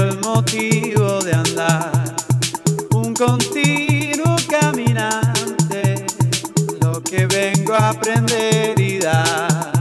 el motivo de andar, un continuo caminante, lo que vengo a aprender y dar.